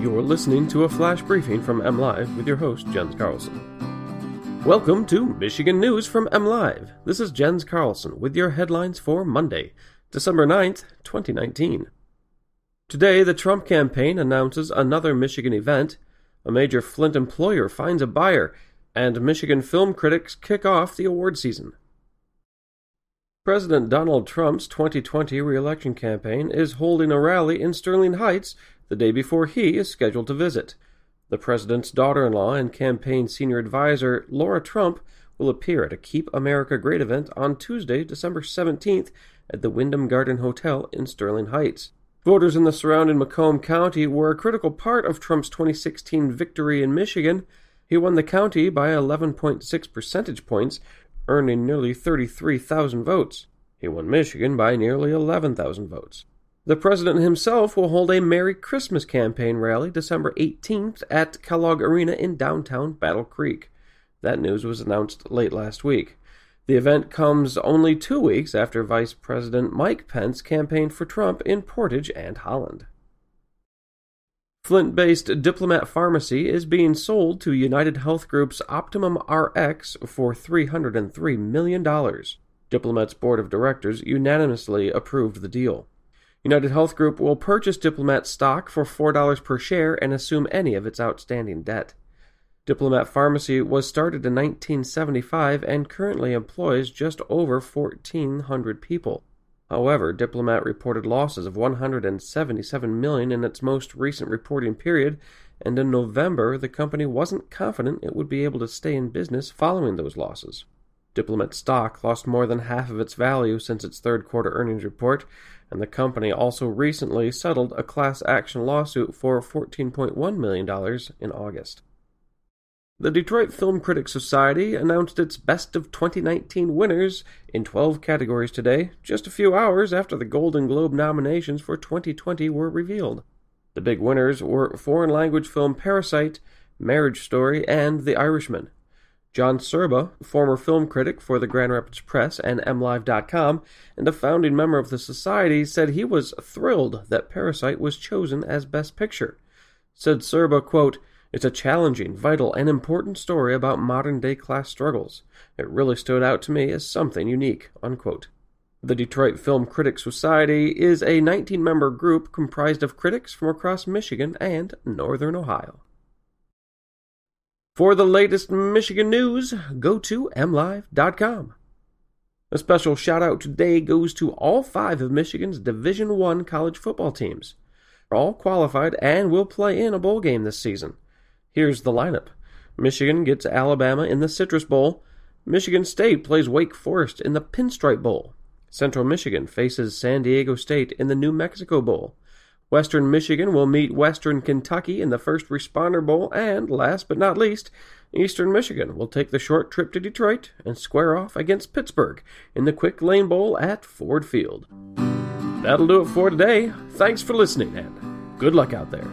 You're listening to a flash briefing from MLive with your host, Jens Carlson. Welcome to Michigan News from MLive. This is Jens Carlson with your headlines for Monday, December 9th, 2019. Today, the Trump campaign announces another Michigan event, a major Flint employer finds a buyer, and Michigan film critics kick off the award season. President Donald Trump's 2020 reelection campaign is holding a rally in Sterling Heights the day before he is scheduled to visit. The president's daughter in law and campaign senior advisor, Lara Trump, will appear at a Keep America Great event on Tuesday, December 17th at the Wyndham Garden Hotel in Sterling Heights. Voters in the surrounding Macomb County were a critical part of Trump's 2016 victory in Michigan. He won the county by 11.6 percentage points, earning nearly 33,000 votes. He won Michigan by nearly 11,000 votes. The president himself will hold a Merry Christmas campaign rally December 18th at Kellogg Arena in downtown Battle Creek. That news was announced late last week. The event comes only two weeks after Vice President Mike Pence campaigned for Trump in Portage and Holland. Flint based Diplomat Pharmacy is being sold to United Health Group's Optimum RX for $303 million. Diplomat's board of directors unanimously approved the deal. United Health Group will purchase Diplomat stock for $4 per share and assume any of its outstanding debt. Diplomat Pharmacy was started in 1975 and currently employs just over 1,400 people. However, Diplomat reported losses of 177 million in its most recent reporting period, and in November the company wasn't confident it would be able to stay in business following those losses. Diplomat stock lost more than half of its value since its third quarter earnings report, and the company also recently settled a class action lawsuit for $14.1 million in August. The Detroit Film Critics Society announced its Best of 2019 winners in 12 categories today, just a few hours after the Golden Globe nominations for 2020 were revealed. The big winners were foreign language film Parasite, Marriage Story, and The Irishman. John Serba, former film critic for the Grand Rapids Press and MLive.com, and a founding member of the Society, said he was thrilled that Parasite was chosen as Best Picture. Said Serba, quote, it's a challenging, vital, and important story about modern day class struggles. It really stood out to me as something unique. Unquote. The Detroit Film Critics Society is a 19 member group comprised of critics from across Michigan and northern Ohio. For the latest Michigan news, go to mlive.com. A special shout out today goes to all five of Michigan's Division One college football teams. They're all qualified and will play in a bowl game this season. Here's the lineup Michigan gets Alabama in the Citrus Bowl. Michigan State plays Wake Forest in the Pinstripe Bowl. Central Michigan faces San Diego State in the New Mexico Bowl. Western Michigan will meet Western Kentucky in the First Responder Bowl. And last but not least, Eastern Michigan will take the short trip to Detroit and square off against Pittsburgh in the Quick Lane Bowl at Ford Field. That'll do it for today. Thanks for listening and good luck out there.